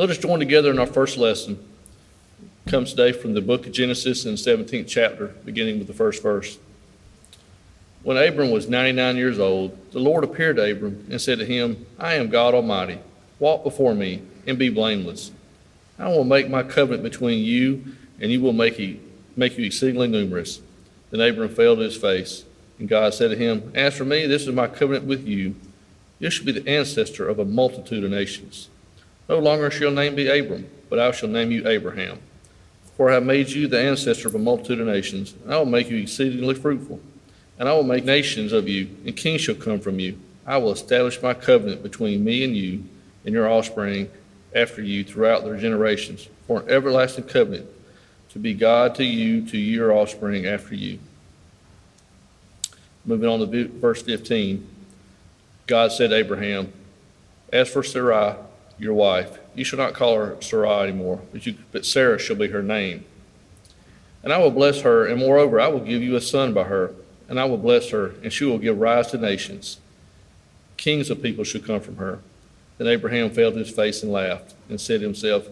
Let us join together in our first lesson. It comes today from the book of Genesis in the 17th chapter, beginning with the first verse. When Abram was 99 years old, the Lord appeared to Abram and said to him, I am God Almighty. Walk before me and be blameless. I will make my covenant between you, and you will make, make you exceedingly numerous. Then Abram fell to his face, and God said to him, As for me, this is my covenant with you. You shall be the ancestor of a multitude of nations. No longer shall your name be Abram, but I shall name you Abraham. For I have made you the ancestor of a multitude of nations, and I will make you exceedingly fruitful. And I will make nations of you, and kings shall come from you. I will establish my covenant between me and you and your offspring after you throughout their generations, for an everlasting covenant to be God to you, to your offspring after you. Moving on to verse 15. God said to Abraham, As for Sarai, your wife. You shall not call her Sarai anymore, but, you, but Sarah shall be her name. And I will bless her, and moreover, I will give you a son by her, and I will bless her, and she will give rise to nations. Kings of people shall come from her. Then Abraham fell to his face and laughed, and said to himself,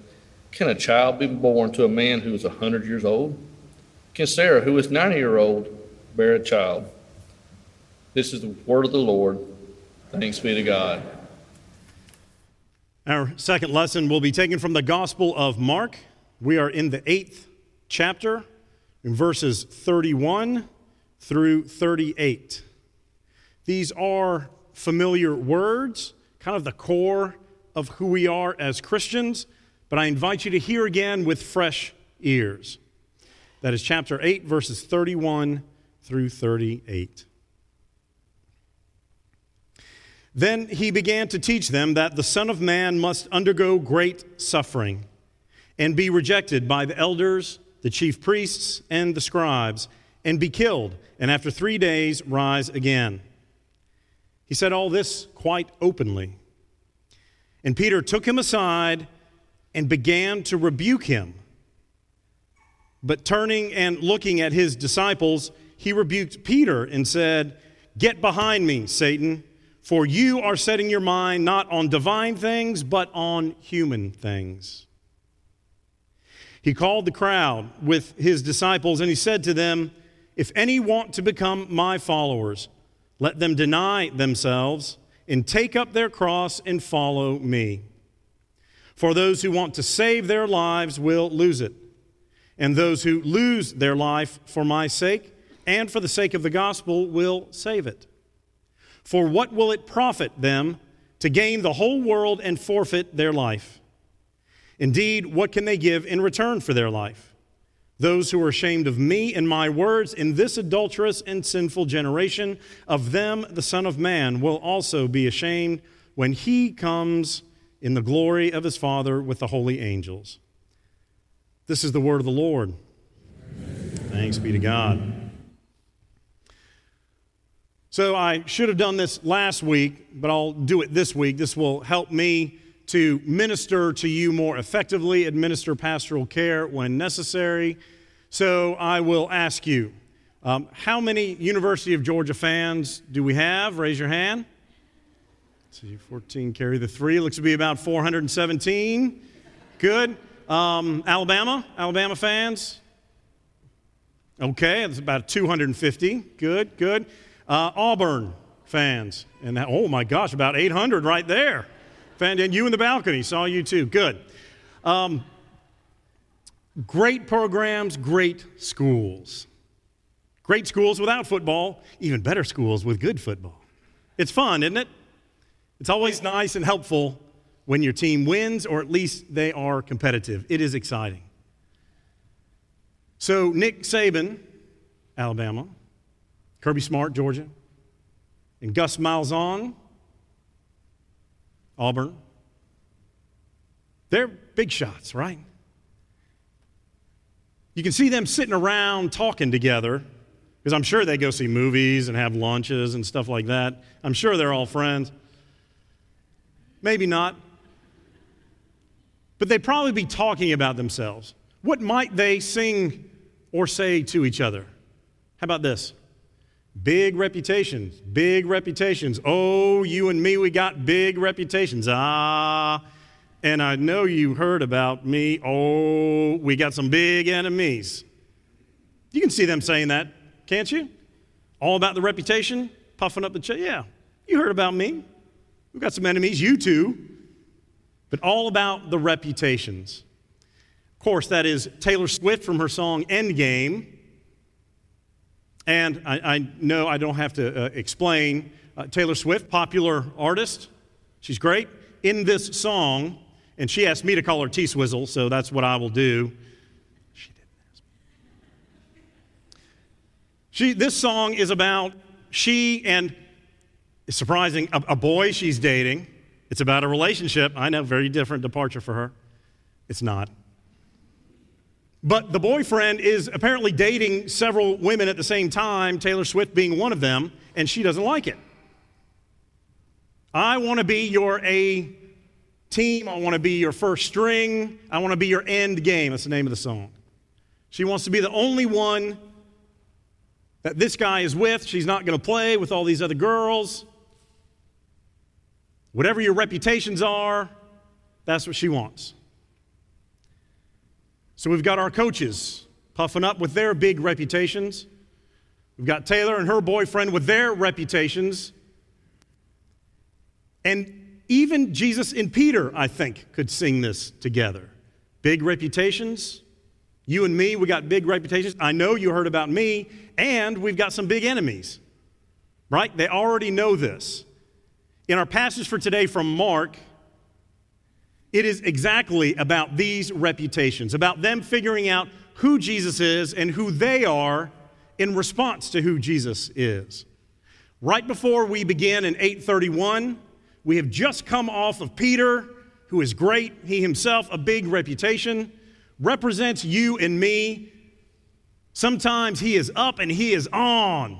Can a child be born to a man who is a hundred years old? Can Sarah, who is ninety year old, bear a child? This is the word of the Lord. Thanks be to God. Our second lesson will be taken from the Gospel of Mark. We are in the eighth chapter, in verses 31 through 38. These are familiar words, kind of the core of who we are as Christians, but I invite you to hear again with fresh ears. That is chapter 8, verses 31 through 38. Then he began to teach them that the Son of Man must undergo great suffering and be rejected by the elders, the chief priests, and the scribes, and be killed, and after three days rise again. He said all this quite openly. And Peter took him aside and began to rebuke him. But turning and looking at his disciples, he rebuked Peter and said, Get behind me, Satan. For you are setting your mind not on divine things, but on human things. He called the crowd with his disciples and he said to them, If any want to become my followers, let them deny themselves and take up their cross and follow me. For those who want to save their lives will lose it, and those who lose their life for my sake and for the sake of the gospel will save it. For what will it profit them to gain the whole world and forfeit their life? Indeed, what can they give in return for their life? Those who are ashamed of me and my words in this adulterous and sinful generation, of them the Son of Man will also be ashamed when he comes in the glory of his Father with the holy angels. This is the word of the Lord. Thanks be to God. So I should have done this last week, but I'll do it this week. This will help me to minister to you more effectively, administer pastoral care when necessary. So I will ask you um, how many University of Georgia fans do we have? Raise your hand. See, 14 carry the three. Looks to be about 417. Good. Um, Alabama? Alabama fans? Okay, that's about 250. Good, good. Uh, Auburn fans. And that, oh my gosh, about 800 right there. Fan, and you in the balcony, saw you too. Good. Um, great programs, great schools. Great schools without football, even better schools with good football. It's fun, isn't it? It's always nice and helpful when your team wins, or at least they are competitive. It is exciting. So, Nick Saban, Alabama, Kirby Smart, Georgia, and Gus Malzahn, Auburn, they're big shots, right? You can see them sitting around talking together because I'm sure they go see movies and have lunches and stuff like that. I'm sure they're all friends. Maybe not. But they'd probably be talking about themselves. What might they sing or say to each other? How about this? Big reputations, big reputations. Oh, you and me, we got big reputations. Ah, and I know you heard about me. Oh, we got some big enemies. You can see them saying that, can't you? All about the reputation, puffing up the chest. Yeah, you heard about me. We've got some enemies, you too. But all about the reputations. Of course, that is Taylor Swift from her song Endgame. And I, I know I don't have to uh, explain uh, Taylor Swift, popular artist. She's great. In this song, and she asked me to call her T Swizzle, so that's what I will do. She didn't ask me. She, this song is about she and, surprising, a, a boy she's dating. It's about a relationship. I know, very different departure for her. It's not. But the boyfriend is apparently dating several women at the same time, Taylor Swift being one of them, and she doesn't like it. I want to be your A team. I want to be your first string. I want to be your end game. That's the name of the song. She wants to be the only one that this guy is with. She's not going to play with all these other girls. Whatever your reputations are, that's what she wants. So we've got our coaches puffing up with their big reputations. We've got Taylor and her boyfriend with their reputations. And even Jesus and Peter, I think, could sing this together. Big reputations. You and me, we got big reputations. I know you heard about me, and we've got some big enemies, right? They already know this. In our passage for today from Mark, it is exactly about these reputations, about them figuring out who Jesus is and who they are in response to who Jesus is. Right before we begin in 831, we have just come off of Peter, who is great. He himself, a big reputation, represents you and me. Sometimes he is up and he is on.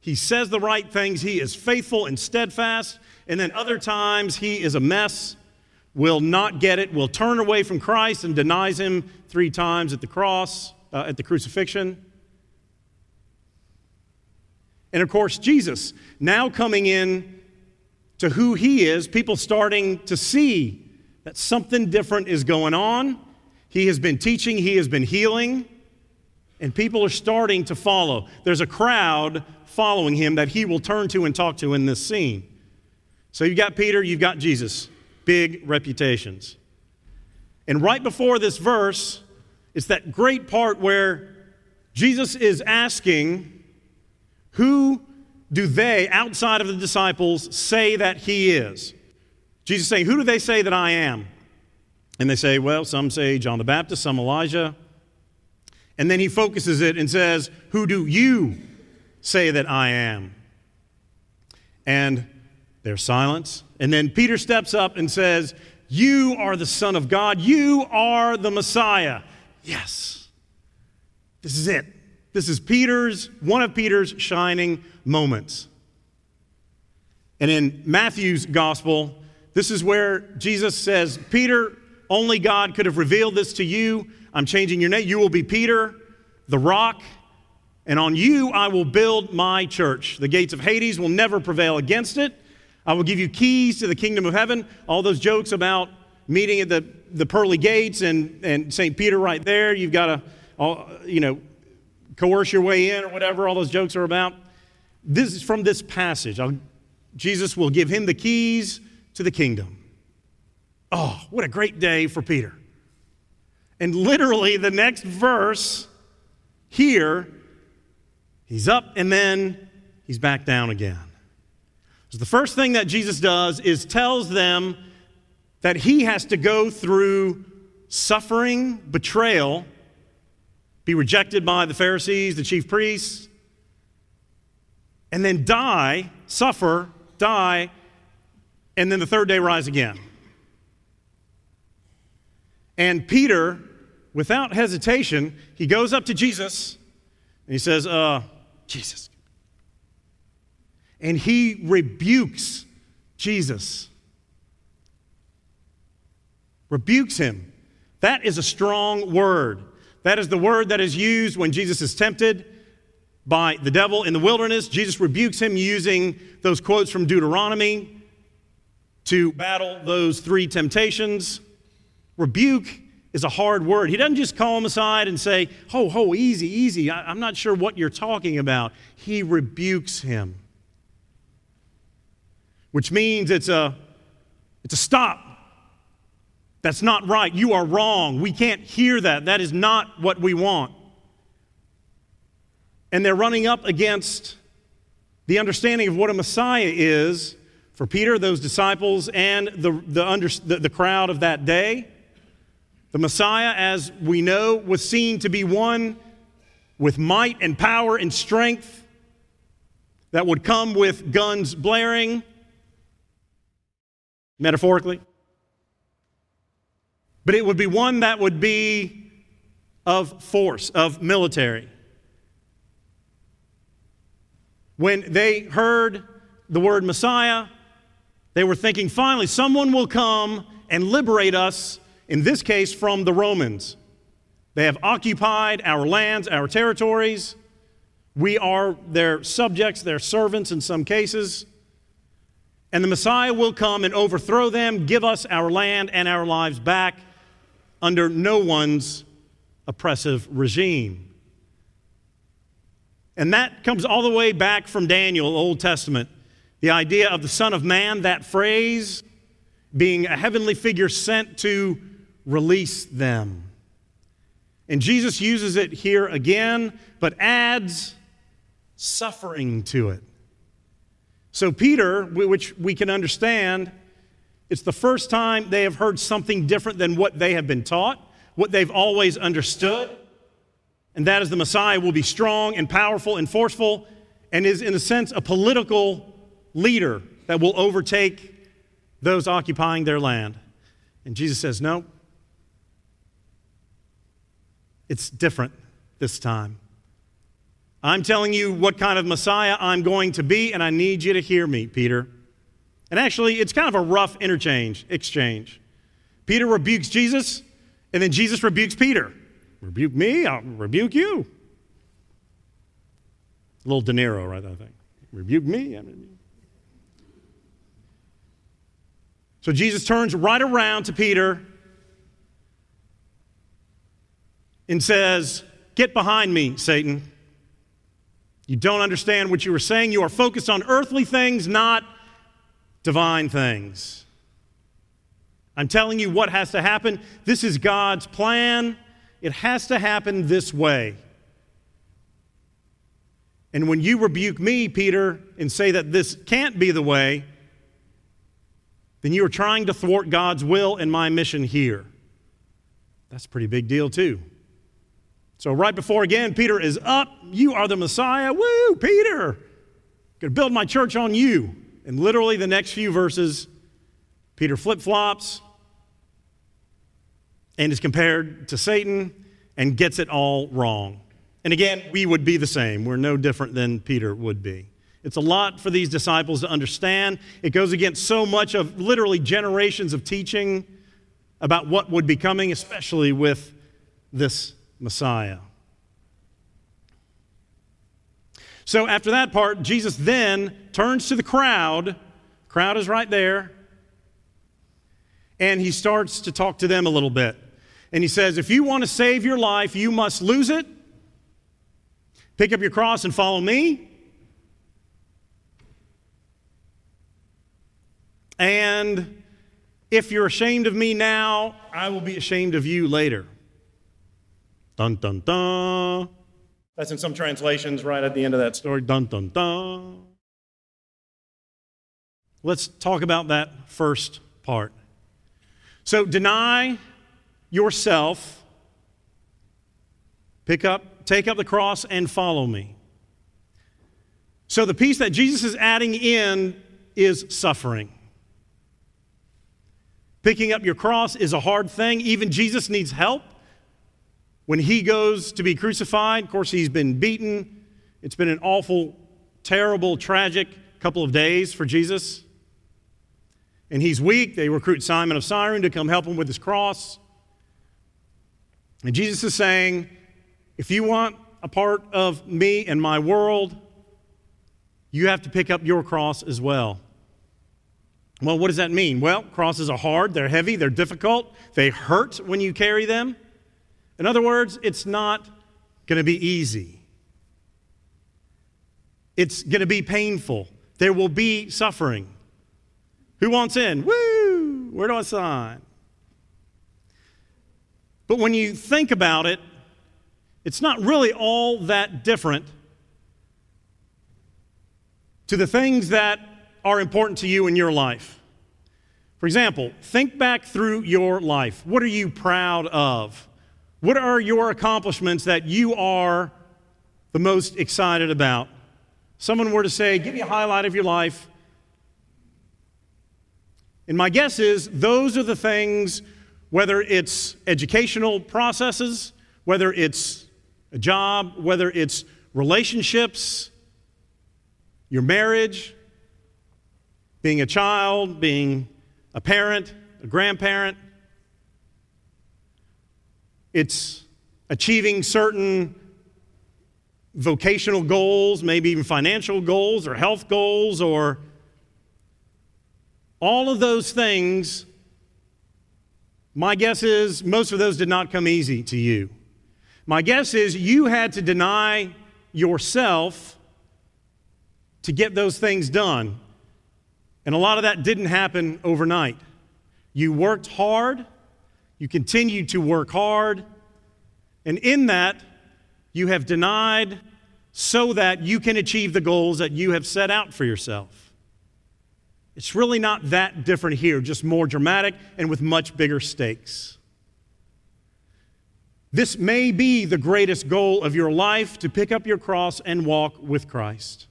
He says the right things, he is faithful and steadfast. And then other times he is a mess will not get it, will turn away from Christ and denies him three times at the cross, uh, at the crucifixion. And of course, Jesus now coming in to who he is, people starting to see that something different is going on. He has been teaching, he has been healing, and people are starting to follow. There's a crowd following him that he will turn to and talk to in this scene. So you've got Peter, you've got Jesus big reputations. And right before this verse, it's that great part where Jesus is asking, Who do they, outside of the disciples, say that he is? Jesus saying, Who do they say that I am? And they say, Well, some say John the Baptist, some Elijah. And then he focuses it and says, Who do you say that I am? And there's silence. And then Peter steps up and says, You are the Son of God. You are the Messiah. Yes. This is it. This is Peter's, one of Peter's shining moments. And in Matthew's gospel, this is where Jesus says, Peter, only God could have revealed this to you. I'm changing your name. You will be Peter, the rock, and on you I will build my church. The gates of Hades will never prevail against it. I will give you keys to the kingdom of heaven. All those jokes about meeting at the, the pearly gates and, and St. Peter right there. You've got to, you know, coerce your way in or whatever all those jokes are about. This is from this passage. I'll, Jesus will give him the keys to the kingdom. Oh, what a great day for Peter. And literally, the next verse here, he's up and then he's back down again. The first thing that Jesus does is tells them that he has to go through suffering, betrayal, be rejected by the Pharisees, the chief priests, and then die, suffer, die, and then the third day rise again. And Peter, without hesitation, he goes up to Jesus and he says, uh, Jesus. And he rebukes Jesus. Rebukes him. That is a strong word. That is the word that is used when Jesus is tempted by the devil in the wilderness. Jesus rebukes him using those quotes from Deuteronomy to battle those three temptations. Rebuke is a hard word. He doesn't just call him aside and say, Ho, ho, easy, easy. I, am not sure what you're talking about. He rebukes him, which means it's a, it's a stop. That's not right. You are wrong. We can't hear that. That is not what we want. And they're running up against the understanding of what a Messiah is for Peter, those disciples, and the, the, under, the, the crowd of that day. The Messiah, as we know, was seen to be one with might and power and strength that would come with guns blaring, metaphorically. But it would be one that would be of force, of military. When they heard the word Messiah, they were thinking, finally, someone will come and liberate us in this case from the Romans. They have occupied our lands, our territories. We are their subjects, their servants in some cases. And the Messiah will come and overthrow them, give us our land and our lives back under no one's oppressive regime. And that comes all the way back from Daniel, Old Testament. The idea of the Son of Man, that phrase, being a heavenly figure sent to release them. And Jesus uses it here again, but adds suffering to it. So, Peter, which we can understand, it's the first time they have heard something different than what they have been taught, what they've always understood. And that is the Messiah will be strong and powerful and forceful and is, in a sense, a political leader that will overtake those occupying their land. And Jesus says, No, it's different this time. I'm telling you what kind of Messiah I'm going to be, and I need you to hear me, Peter. And actually, it's kind of a rough interchange, exchange. Peter rebukes Jesus, and then Jesus rebukes Peter. Rebuke me, I'll rebuke you. A little De Niro, right? I think. Rebuke me. I mean, so Jesus turns right around to Peter and says, Get behind me, Satan. You don't understand what you were saying. You are focused on earthly things, not divine things. I'm telling you what has to happen. This is God's plan. It has to happen this way. And when you rebuke me, Peter, and say that this can't be the way, then you are trying to thwart God's will and my mission here. That's a pretty big deal, too. So, right before again, Peter is up. You are the Messiah. Woo, Peter. Going to build my church on you. And literally, the next few verses, Peter flip flops and is compared to Satan and gets it all wrong. And again, we would be the same. We're no different than Peter would be. It's a lot for these disciples to understand. It goes against so much of literally generations of teaching about what would be coming, especially with this Messiah. So after that part, Jesus then turns to the crowd. Crowd is right there. And he starts to talk to them a little bit. And he says, If you want to save your life, you must lose it. Pick up your cross and follow me. And if you're ashamed of me now, I will be ashamed of you later. Dun, dun, dun. That's in some translations right at the end of that story. Dun, dun, dun. Let's talk about that first part. So deny yourself, pick up, take up the cross, and follow me. So the piece that Jesus is adding in is suffering. Picking up your cross is a hard thing. Even Jesus needs help. When he goes to be crucified, of course, he's been beaten. It's been an awful, terrible, tragic couple of days for Jesus. And he's weak. They recruit Simon of Cyrene to come help him with his cross. And Jesus is saying, if you want a part of me and my world, you have to pick up your cross as well. Well, what does that mean? Well, crosses are hard, they're heavy, they're difficult, they hurt when you carry them. In other words, it's not going to be easy. It's going to be painful. There will be suffering. Who wants in? Woo! Where do I sign? But when you think about it, it's not really all that different to the things that are important to you in your life. For example, think back through your life. What are you proud of? What are your accomplishments that you are the most excited about? Someone were to say, give me a highlight of your life. And my guess is those are the things, whether it's educational processes, whether it's a job, whether it's relationships, your marriage, being a child, being a parent, a grandparent, it's achieving certain vocational goals, maybe even financial goals or health goals, or all of those things. My guess is most of those did not come easy to you. My guess is you had to deny yourself to get those things done. And a lot of that didn't happen overnight. You worked hard, you continued to work hard, and in that, you have denied so that you can achieve the goals that you have set out for yourself. It's really not that different here, just more dramatic and with much bigger stakes. This may be the greatest goal of your life to pick up your cross and walk with Christ.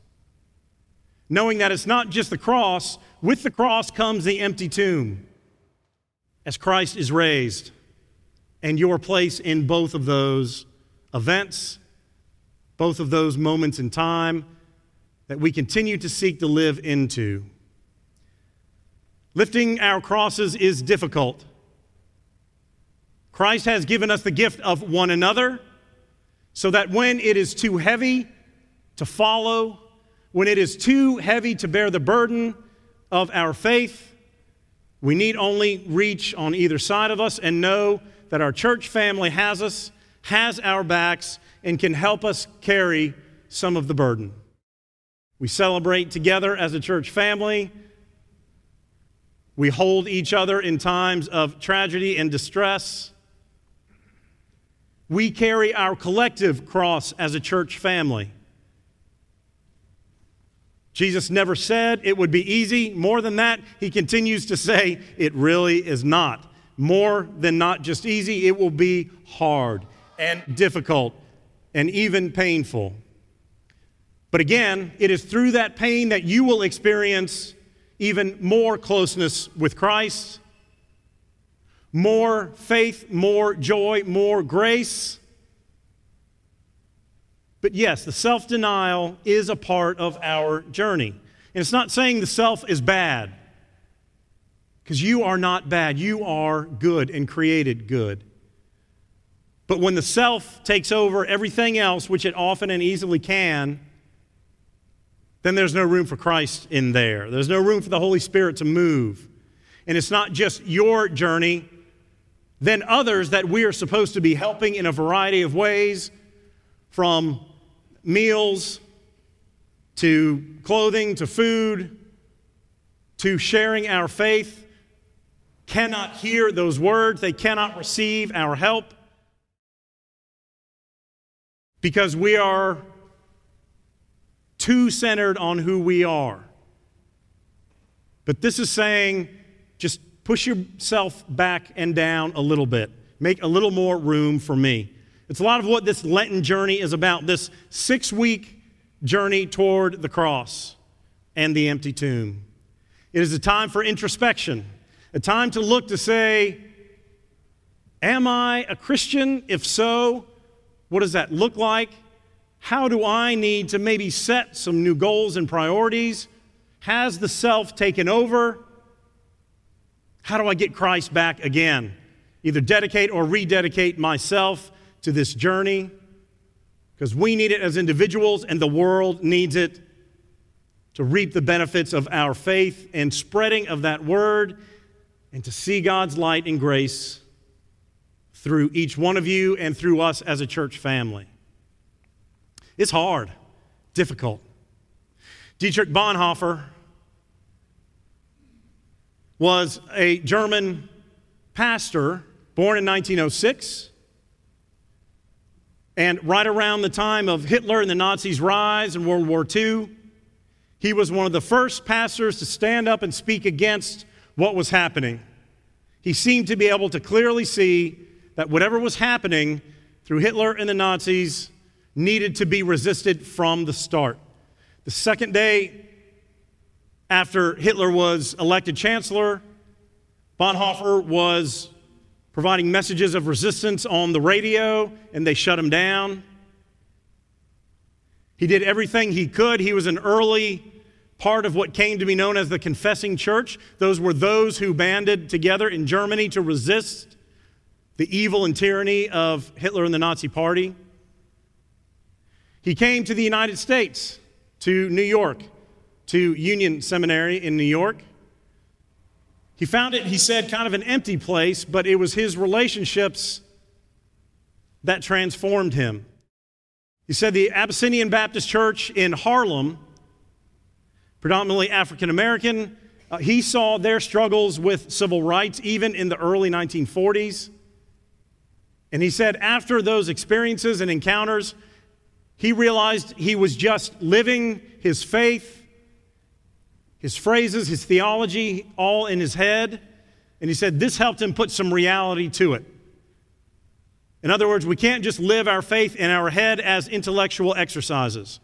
Knowing that it's not just the cross, with the cross comes the empty tomb as Christ is raised, and your place in both of those events, both of those moments in time that we continue to seek to live into. Lifting our crosses is difficult. Christ has given us the gift of one another so that when it is too heavy to follow, when it is too heavy to bear the burden of our faith, we need only reach on either side of us and know that our church family has us, has our backs, and can help us carry some of the burden. We celebrate together as a church family. We hold each other in times of tragedy and distress. We carry our collective cross as a church family. Jesus never said it would be easy. More than that, he continues to say it really is not. More than not just easy, it will be hard and difficult and even painful. But again, it is through that pain that you will experience even more closeness with Christ, more faith, more joy, more grace but yes, the self denial is a part of our journey. And it's not saying the self is bad, because you are not bad. You are good and created good. But when the self takes over everything else, which it often and easily can, then there's no room for Christ in there. There's no room for the Holy Spirit to move. And it's not just your journey, then others that we are supposed to be helping in a variety of ways from meals, to clothing, to food, to sharing our faith, cannot hear those words. They cannot receive our help because we are too centered on who we are. But this is saying just push yourself back and down a little bit. Make a little more room for me. It's a lot of what this Lenten journey is about this six week journey toward the cross and the empty tomb. It is a time for introspection, a time to look to say, Am I a Christian? If so, what does that look like? How do I need to maybe set some new goals and priorities? Has the self taken over? How do I get Christ back again? Either dedicate or rededicate myself to this journey because we need it as individuals and the world needs it to reap the benefits of our faith and spreading of that word and to see God's light and grace through each one of you and through us as a church family. It's hard, difficult. Dietrich Bonhoeffer was a German pastor born in 1906. And right around the time of Hitler and the Nazis' rise in World War II, he was one of the first pastors to stand up and speak against what was happening. He seemed to be able to clearly see that whatever was happening through Hitler and the Nazis needed to be resisted from the start. The second day after Hitler was elected chancellor, Bonhoeffer was providing messages of resistance on the radio, and they shut him down. He did everything he could. He was an early part of what came to be known as the Confessing Church. Those were those who banded together in Germany to resist the evil and tyranny of Hitler and the Nazi Party. He came to the United States, to New York, to Union Seminary in New York. He found it, he said, kind of an empty place, but it was his relationships that transformed him. He said the Abyssinian Baptist Church in Harlem, predominantly African American, uh, he saw their struggles with civil rights even in the early 1940s. And he said after those experiences and encounters, he realized he was just living his faith his phrases, his theology, all in his head. And he said this helped him put some reality to it. In other words, we can't just live our faith in our head as intellectual exercises.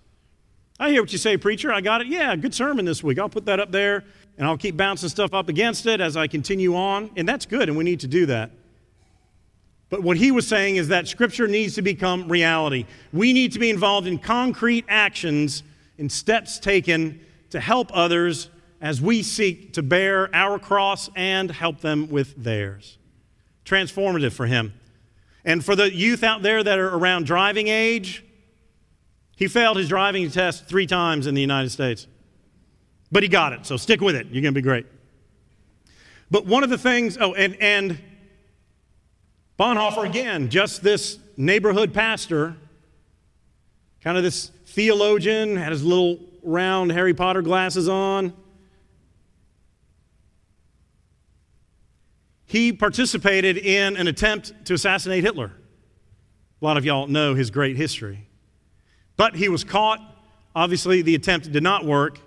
I hear what you say, preacher. I got it. Yeah, good sermon this week. I'll put that up there and I'll keep bouncing stuff up against it as I continue on. And that's good, and we need to do that. But what he was saying is that Scripture needs to become reality. We need to be involved in concrete actions and steps taken to help others as we seek to bear our cross and help them with theirs. Transformative for him. And for the youth out there that are around driving age, he failed his driving test three times in the United States. But he got it, so stick with it. You're going to be great. But one of the things, oh, and, and Bonhoeffer, again, just this neighborhood pastor, kind of this theologian, had his little round Harry Potter glasses on. He participated in an attempt to assassinate Hitler. A lot of y'all know his great history. But he was caught. Obviously, the attempt did not work.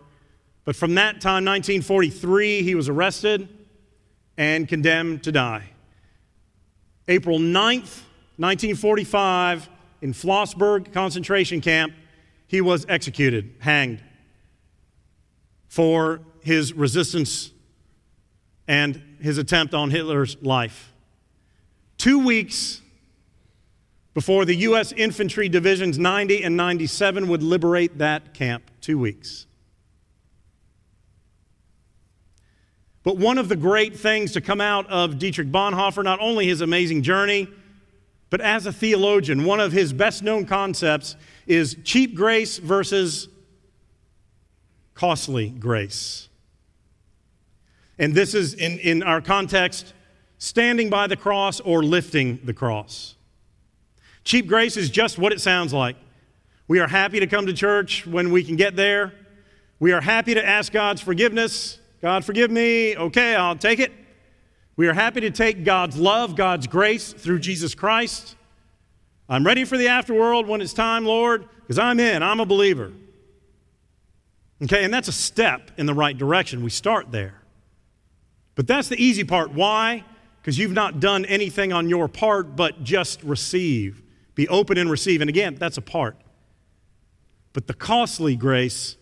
But from that time, 1943, he was arrested and condemned to die. April 9th, 1945, in Flossenbürg concentration camp, he was executed, hanged, for his resistance and his attempt on Hitler's life. Two weeks before the U.S. Infantry Divisions 90 and 97 would liberate that camp. Two weeks. But one of the great things to come out of Dietrich Bonhoeffer, not only his amazing journey, but as a theologian, one of his best known concepts is cheap grace versus costly grace. And this is, in, in our context, standing by the cross or lifting the cross. Cheap grace is just what it sounds like. We are happy to come to church when we can get there. We are happy to ask God's forgiveness. God, forgive me. Okay, I'll take it. We are happy to take God's love, God's grace through Jesus Christ. I'm ready for the afterworld when it's time, Lord, because I'm in. I'm a believer. Okay, and that's a step in the right direction. We start there. But that's the easy part. Why? Because you've not done anything on your part but just receive. Be open and receive. And again, that's a part. But the costly grace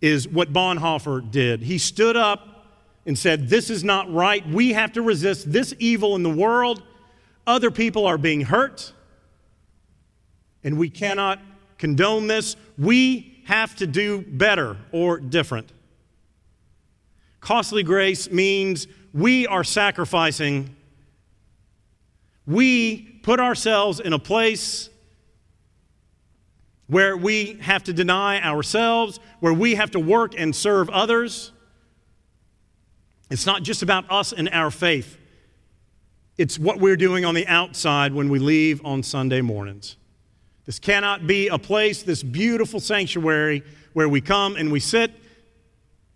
is what Bonhoeffer did. He stood up and said, This is not right. We have to resist this evil in the world. Other people are being hurt, and we cannot condone this. We have to do better or different. Costly grace means we are sacrificing. We put ourselves in a place where we have to deny ourselves, where we have to work and serve others. It's not just about us and our faith, it's what we're doing on the outside when we leave on Sunday mornings. This cannot be a place, this beautiful sanctuary, where we come and we sit,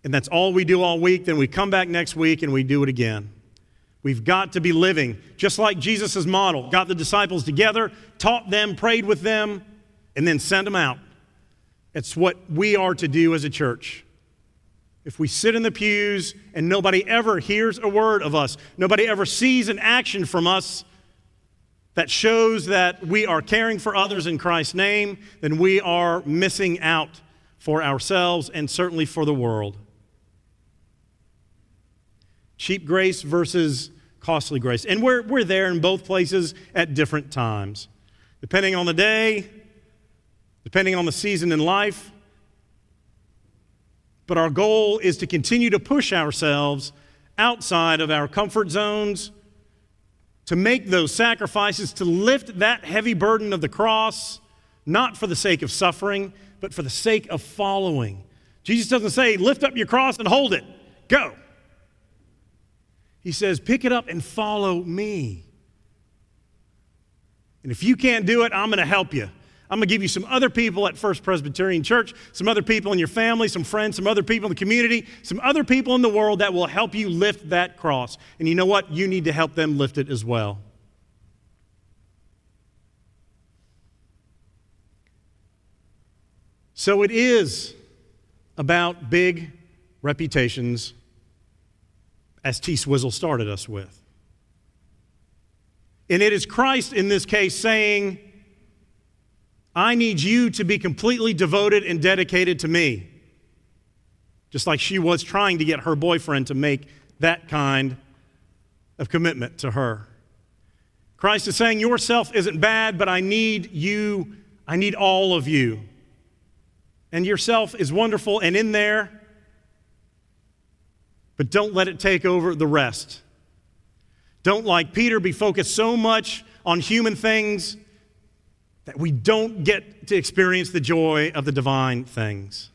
and that's all we do all week. Then we come back next week and we do it again. We've got to be living just like Jesus' model. Got the disciples together, taught them, prayed with them, and then sent them out. It's what we are to do as a church. If we sit in the pews and nobody ever hears a word of us, nobody ever sees an action from us that shows that we are caring for others in Christ's name, then we are missing out for ourselves and certainly for the world. Cheap grace versus costly grace. And we're, we're there in both places at different times. Depending on the day, depending on the season in life, but our goal is to continue to push ourselves outside of our comfort zones, to make those sacrifices, to lift that heavy burden of the cross, not for the sake of suffering, but for the sake of following. Jesus doesn't say, lift up your cross and hold it, go. He says, pick it up and follow me. And if you can't do it, I'm going to help you. I'm going to give you some other people at First Presbyterian Church, some other people in your family, some friends, some other people in the community, some other people in the world that will help you lift that cross. And you know what? You need to help them lift it as well. So it is about big reputations, as T. Swizzle started us with. And it is Christ in this case saying, I need you to be completely devoted and dedicated to me. Just like she was trying to get her boyfriend to make that kind of commitment to her. Christ is saying, Yourself isn't bad, but I need you. I need all of you. And yourself is wonderful and in there, but don't let it take over the rest. Don't, like Peter, be focused so much on human things that we don't get to experience the joy of the divine things.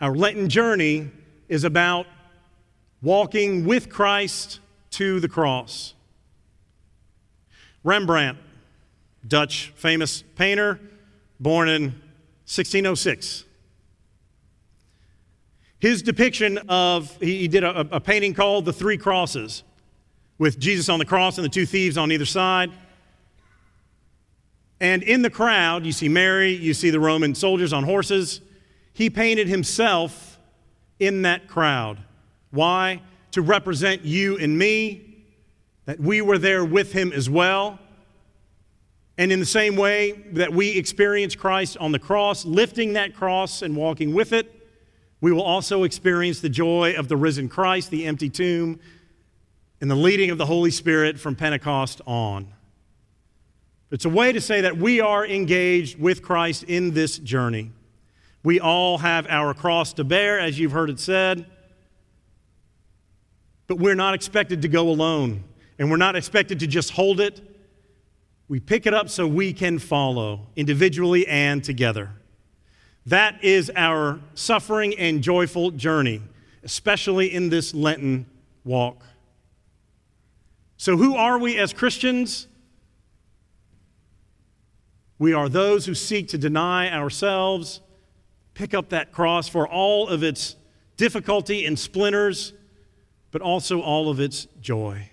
Our Lenten journey is about walking with Christ to the cross. Rembrandt, Dutch famous painter, born in 1606. His depiction of, he did a, a painting called The Three Crosses, with Jesus on the cross and the two thieves on either side. And in the crowd, you see Mary, you see the Roman soldiers on horses. He painted himself in that crowd. Why? To represent you and me, that we were there with him as well. And in the same way that we experience Christ on the cross, lifting that cross and walking with it, we will also experience the joy of the risen Christ, the empty tomb, and the leading of the Holy Spirit from Pentecost on. It's a way to say that we are engaged with Christ in this journey. We all have our cross to bear, as you've heard it said, but we're not expected to go alone, and we're not expected to just hold it. We pick it up so we can follow individually and together. That is our suffering and joyful journey, especially in this Lenten walk. So, who are we as Christians? We are those who seek to deny ourselves, pick up that cross for all of its difficulty and splinters, but also all of its joy.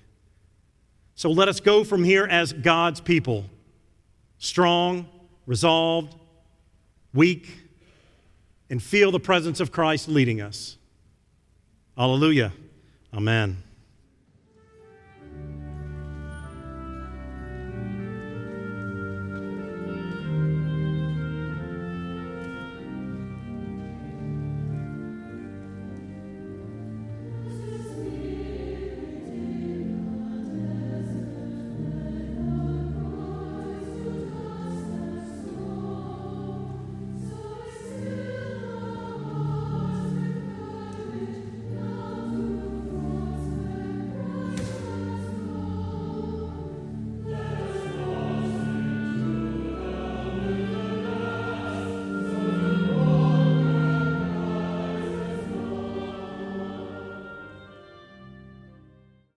So let us go from here as God's people strong, resolved, weak, and feel the presence of Christ leading us. Hallelujah. Amen.